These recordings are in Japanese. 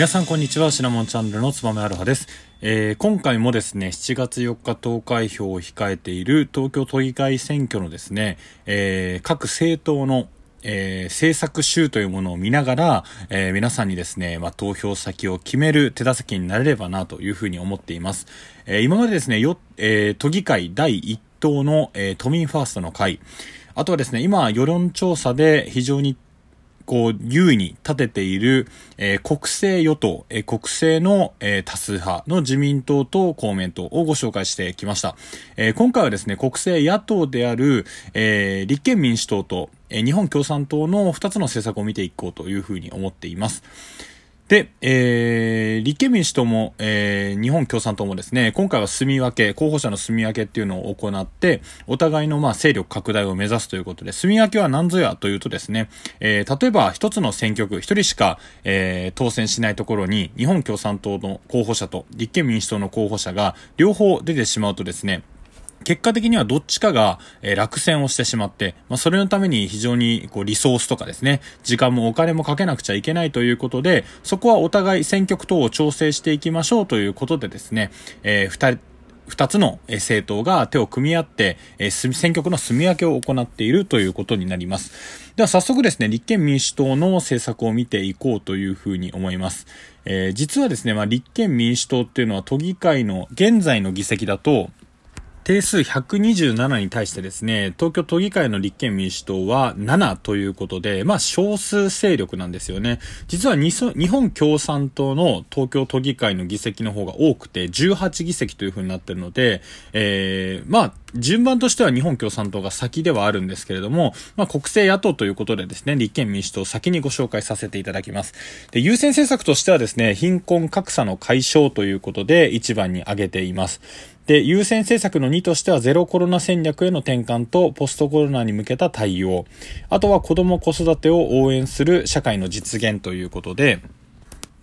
皆さんこんにちは。シナモンチャンネルのつばめアロハです、えー、今回もですね7月4日投開票を控えている東京都議会選挙のですね、えー、各政党のえー、政策集というものを見ながら、えー、皆さんにですね、まあ、投票先を決める手助けになれればなというふうに思っています。えー、今までですね、よ、え都議会第1党の、え都民ファーストの会、あとはですね、今、世論調査で非常にこう、優位に立てている、えー、国政与党、えー、国政の、えー、多数派の自民党と公明党をご紹介してきました。え今回はですね、国政野党である、え立憲民主党と、え日本共産党の2つの政策を見ていこうというふうに思っています。で、えー、立憲民主党も、えー、日本共産党もですね、今回は住み分け、候補者の住み分けっていうのを行って、お互いのまあ勢力拡大を目指すということで、住み分けは何ぞやというとですね、えー、例えば一つの選挙区、一人しか、えー、当選しないところに、日本共産党の候補者と立憲民主党の候補者が両方出てしまうとですね、結果的にはどっちかが、え落選をしてしまって、まあ、それのために非常にこうリソースとかですね、時間もお金もかけなくちゃいけないということで、そこはお互い選挙区等を調整していきましょうということでですね、えー、二人、二つの政党が手を組み合って、え選挙区の住み分けを行っているということになります。では早速ですね、立憲民主党の政策を見ていこうというふうに思います。えー、実はですね、まあ、立憲民主党っていうのは都議会の現在の議席だと、定数127に対してですね、東京都議会の立憲民主党は7ということで、まあ少数勢力なんですよね。実は日本共産党の東京都議会の議席の方が多くて18議席というふうになってるので、えー、まあ順番としては日本共産党が先ではあるんですけれども、まあ、国政野党ということでですね、立憲民主党を先にご紹介させていただきます。で、優先政策としてはですね、貧困格差の解消ということで一番に挙げています。で、優先政策の2としてはゼロコロナ戦略への転換とポストコロナに向けた対応。あとは子供子育てを応援する社会の実現ということで、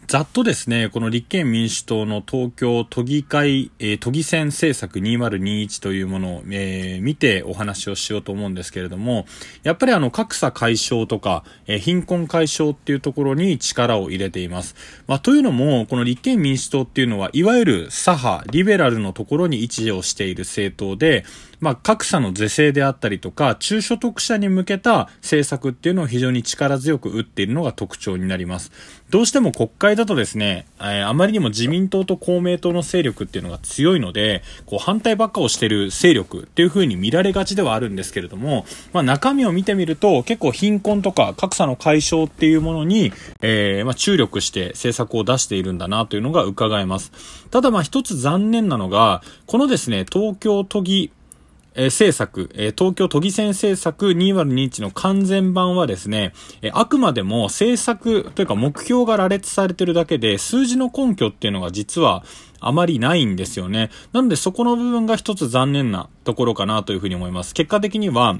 ざっとですね、この立憲民主党の東京都議会、えー、都議選政策2021というものを、えー、見てお話をしようと思うんですけれども、やっぱりあの格差解消とか、えー、貧困解消っていうところに力を入れています。まあ、というのも、この立憲民主党っていうのは、いわゆる左派、リベラルのところに位置をしている政党で、まあ、格差の是正であったりとか、中所得者に向けた政策っていうのを非常に力強く打っているのが特徴になります。どうしても国会だとですね、えー、あまりにも自民党と公明党の勢力っていうのが強いので、こう反対ばっかをしてる勢力っていう風に見られがちではあるんですけれども、まあ、中身を見てみると結構貧困とか格差の解消っていうものに、えー、まあ、注力して政策を出しているんだなというのが伺えます。ただまあ一つ残念なのが、このですね、東京都議え政策、え東京都議選政策2021の完全版はですね、えあくまでも政策というか目標が羅列されてるだけで、数字の根拠っていうのが実はあまりないんですよね。なのでそこの部分が一つ残念なところかなというふうに思います。結果的には、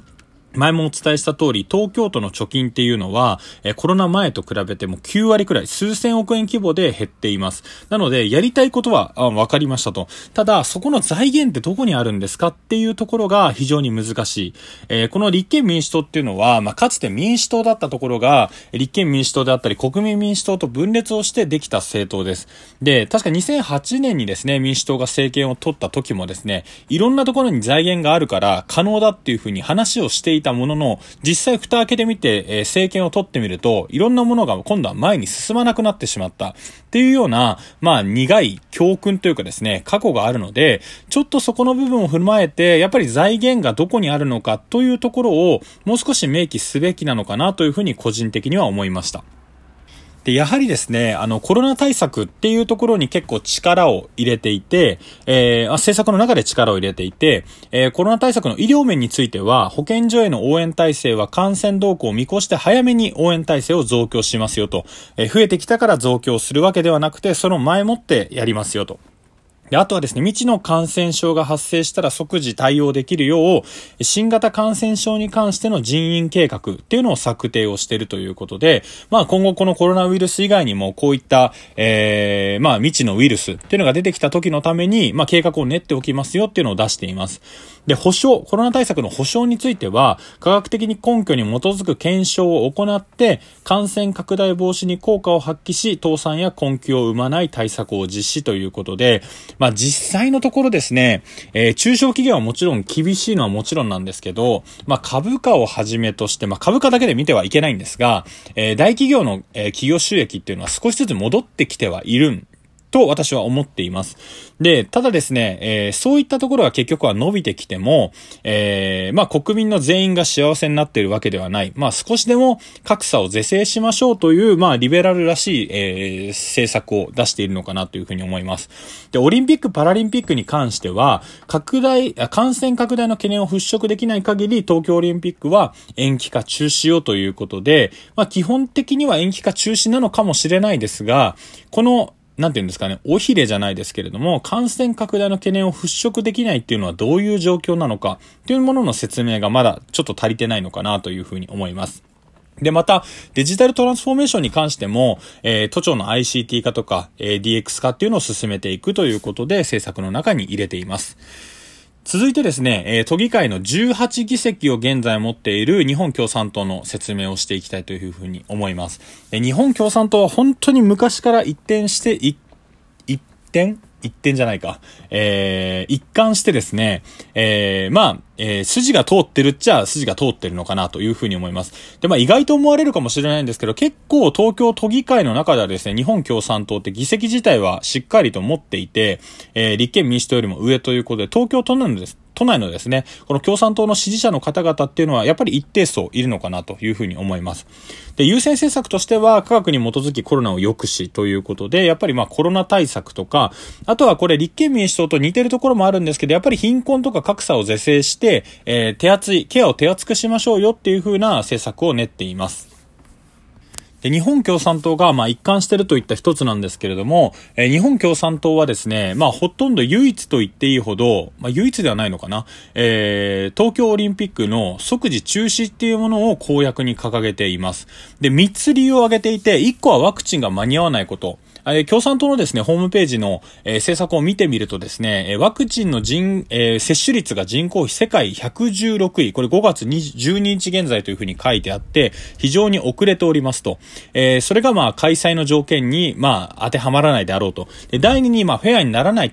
前もお伝えした通り、東京都の貯金っていうのは、えコロナ前と比べても9割くらい、数千億円規模で減っています。なので、やりたいことは、あ、わかりましたと。ただ、そこの財源ってどこにあるんですかっていうところが非常に難しい。えー、この立憲民主党っていうのは、まあ、かつて民主党だったところが、立憲民主党であったり、国民民主党と分裂をしてできた政党です。で、確か2008年にですね、民主党が政権を取った時もですね、いろんなところに財源があるから可能だっていうふうに話をしていいたものの、実際蓋開けてみて、え、政権を取ってみると、いろんなものが今度は前に進まなくなってしまった。っていうような、まあ苦い教訓というかですね、過去があるので、ちょっとそこの部分を踏まえて、やっぱり財源がどこにあるのかというところを、もう少し明記すべきなのかなというふうに個人的には思いました。で、やはりですね、あの、コロナ対策っていうところに結構力を入れていて、えー、政策の中で力を入れていて、えー、コロナ対策の医療面については、保健所への応援体制は感染動向を見越して早めに応援体制を増強しますよと。えー、増えてきたから増強するわけではなくて、その前もってやりますよと。で、あとはですね、未知の感染症が発生したら即時対応できるよう、新型感染症に関しての人員計画っていうのを策定をしているということで、まあ今後このコロナウイルス以外にもこういった、えー、まあ未知のウイルスっていうのが出てきた時のために、まあ計画を練っておきますよっていうのを出しています。で、保証、コロナ対策の保証については、科学的に根拠に基づく検証を行って、感染拡大防止に効果を発揮し、倒産や困窮を生まない対策を実施ということで、まあ実際のところですね、えー、中小企業はもちろん厳しいのはもちろんなんですけど、まあ株価をはじめとして、まあ株価だけで見てはいけないんですが、えー、大企業の、えー、企業収益っていうのは少しずつ戻ってきてはいるんと私は思っています。で、ただですね、えー、そういったところは結局は伸びてきても、えー、まあ国民の全員が幸せになっているわけではない。まあ少しでも格差を是正しましょうという、まあリベラルらしい、えー、政策を出しているのかなというふうに思います。で、オリンピック・パラリンピックに関しては、拡大、感染拡大の懸念を払拭できない限り、東京オリンピックは延期か中止よということで、まあ基本的には延期か中止なのかもしれないですが、このなんて言うんですかね、おひれじゃないですけれども、感染拡大の懸念を払拭できないっていうのはどういう状況なのかというものの説明がまだちょっと足りてないのかなというふうに思います。で、また、デジタルトランスフォーメーションに関しても、えー、都庁の ICT 化とか、えー、DX 化っていうのを進めていくということで、政策の中に入れています。続いてですね、えー、都議会の18議席を現在持っている日本共産党の説明をしていきたいというふうに思います。え日本共産党は本当に昔から一転して、一転一点じゃないか。えー、一貫してですね、えー、まあ、えー、筋が通ってるっちゃ筋が通ってるのかなというふうに思います。で、まあ意外と思われるかもしれないんですけど、結構東京都議会の中ではですね、日本共産党って議席自体はしっかりと持っていて、えー、立憲民主党よりも上ということで、東京都なんです、都内のですね、この共産党の支持者の方々っていうのはやっぱり一定層いるのかなというふうに思います。で、優先政策としては科学に基づきコロナを抑止ということで、やっぱりまあコロナ対策とか、あとはこれ立憲民主党と似てるところもあるんですけど、やっぱり貧困とか格差を是正して、えー、手厚い、ケアを手厚くしましょうよっていうふうな政策を練っています。で、日本共産党が、まあ、一貫してるといった一つなんですけれども、えー、日本共産党はですね、まあ、ほとんど唯一と言っていいほど、まあ、唯一ではないのかな、えー、東京オリンピックの即時中止っていうものを公約に掲げています。で、三つ理由を挙げていて、一個はワクチンが間に合わないこと。え共産党のですね、ホームページの、え、政策を見てみるとですね、えワクチンの人、え、接種率が人口比世界116位、これ5月12日現在というふうに書いてあって、非常に遅れておりますと。え、それがまあ開催の条件に、まあ当てはまらないであろうと。で、第2に、まあフェアにならない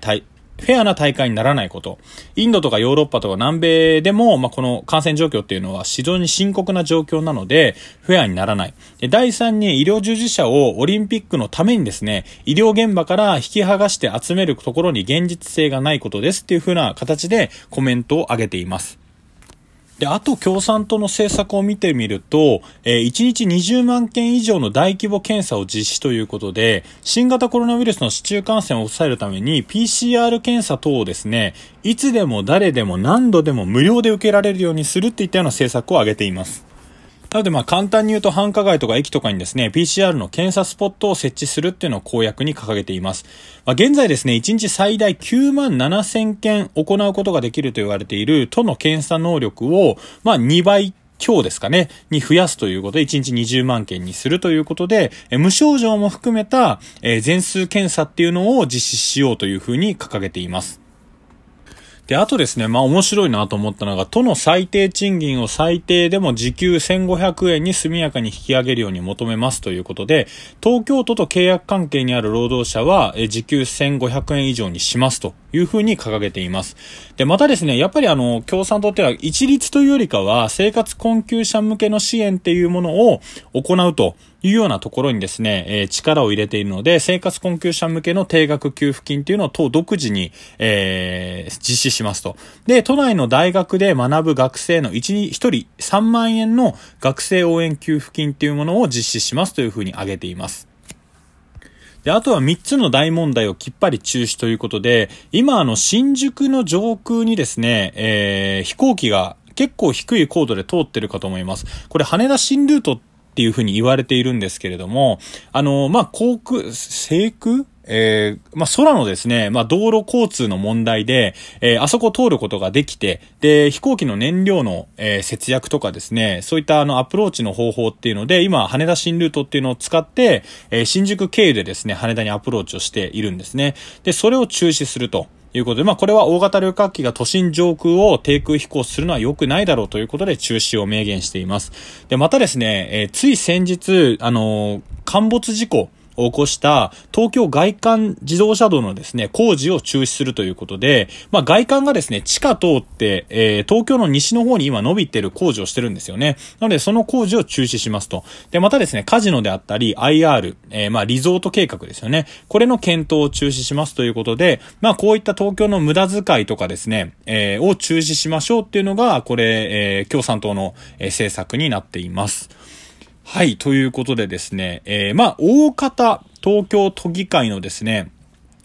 フェアな大会にならないこと。インドとかヨーロッパとか南米でも、まあ、この感染状況っていうのは非常に深刻な状況なので、フェアにならない。で第3に医療従事者をオリンピックのためにですね、医療現場から引き剥がして集めるところに現実性がないことですっていう風な形でコメントを上げています。で、あと共産党の政策を見てみると、えー、1日20万件以上の大規模検査を実施ということで、新型コロナウイルスの市中感染を抑えるために PCR 検査等をですね、いつでも誰でも何度でも無料で受けられるようにするっていったような政策を挙げています。なのでまあ簡単に言うと繁華街とか駅とかにですね、PCR の検査スポットを設置するっていうのを公約に掲げています。まあ、現在ですね、1日最大9万7千件行うことができると言われている都の検査能力を、まあ2倍今日ですかね、に増やすということで、1日20万件にするということで、無症状も含めた、全数検査っていうのを実施しようというふうに掲げています。で、あとですね、まあ面白いなと思ったのが、都の最低賃金を最低でも時給1500円に速やかに引き上げるように求めますということで、東京都と契約関係にある労働者は、時給1500円以上にしますと。いうふうに掲げています。で、またですね、やっぱりあの、共産党っていうのは一律というよりかは、生活困窮者向けの支援っていうものを行うというようなところにですね、えー、力を入れているので、生活困窮者向けの定額給付金っていうのを党独自に、えー、実施しますと。で、都内の大学で学ぶ学生の1、1人3万円の学生応援給付金っていうものを実施しますというふうに挙げています。で、あとは3つの大問題をきっぱり中止ということで、今あの新宿の上空にですね、えー、飛行機が結構低い高度で通ってるかと思います。これ羽田新ルートっていうふうに言われているんですけれども、あの、まあ、航空、制空えー、まあ、空のですね、まあ、道路交通の問題で、えー、あそこ通ることができて、で、飛行機の燃料の、えー、節約とかですね、そういったあの、アプローチの方法っていうので、今、羽田新ルートっていうのを使って、え新宿経由でですね、羽田にアプローチをしているんですね。で、それを中止すると。いうことで、まあこれは大型旅客機が都心上空を低空飛行するのは良くないだろうということで中止を明言しています。で、またですね、え、つい先日、あの、陥没事故、起こした東京外環自動車道のですね、工事を中止するということで、まあ外環がですね、地下通って、えー、東京の西の方に今伸びてる工事をしてるんですよね。なのでその工事を中止しますと。で、またですね、カジノであったり IR、えー、まあリゾート計画ですよね。これの検討を中止しますということで、まあこういった東京の無駄遣いとかですね、えー、を中止しましょうっていうのが、これ、えー、共産党の、えー、政策になっています。はい、ということでですね、えー、まあ、大方、東京都議会のですね、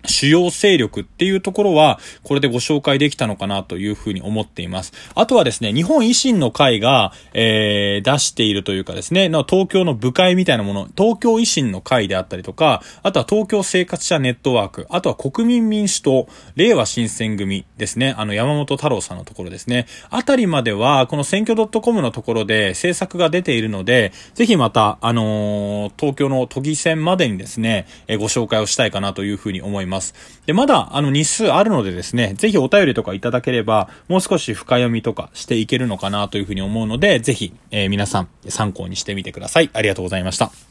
主要勢力っていうところは、これでご紹介できたのかなというふうに思っています。あとはですね、日本維新の会が、えー、出しているというかですね、東京の部会みたいなもの、東京維新の会であったりとか、あとは東京生活者ネットワーク、あとは国民民主党、令和新選組ですね、あの山本太郎さんのところですね、あたりまでは、この選挙 .com のところで政策が出ているので、ぜひまた、あのー、東京の都議選までにですね、えー、ご紹介をしたいかなというふうに思います。ます。で、まだ、あの、日数あるのでですね、ぜひお便りとかいただければ、もう少し深読みとかしていけるのかなというふうに思うので、ぜひ、えー、皆さん参考にしてみてください。ありがとうございました。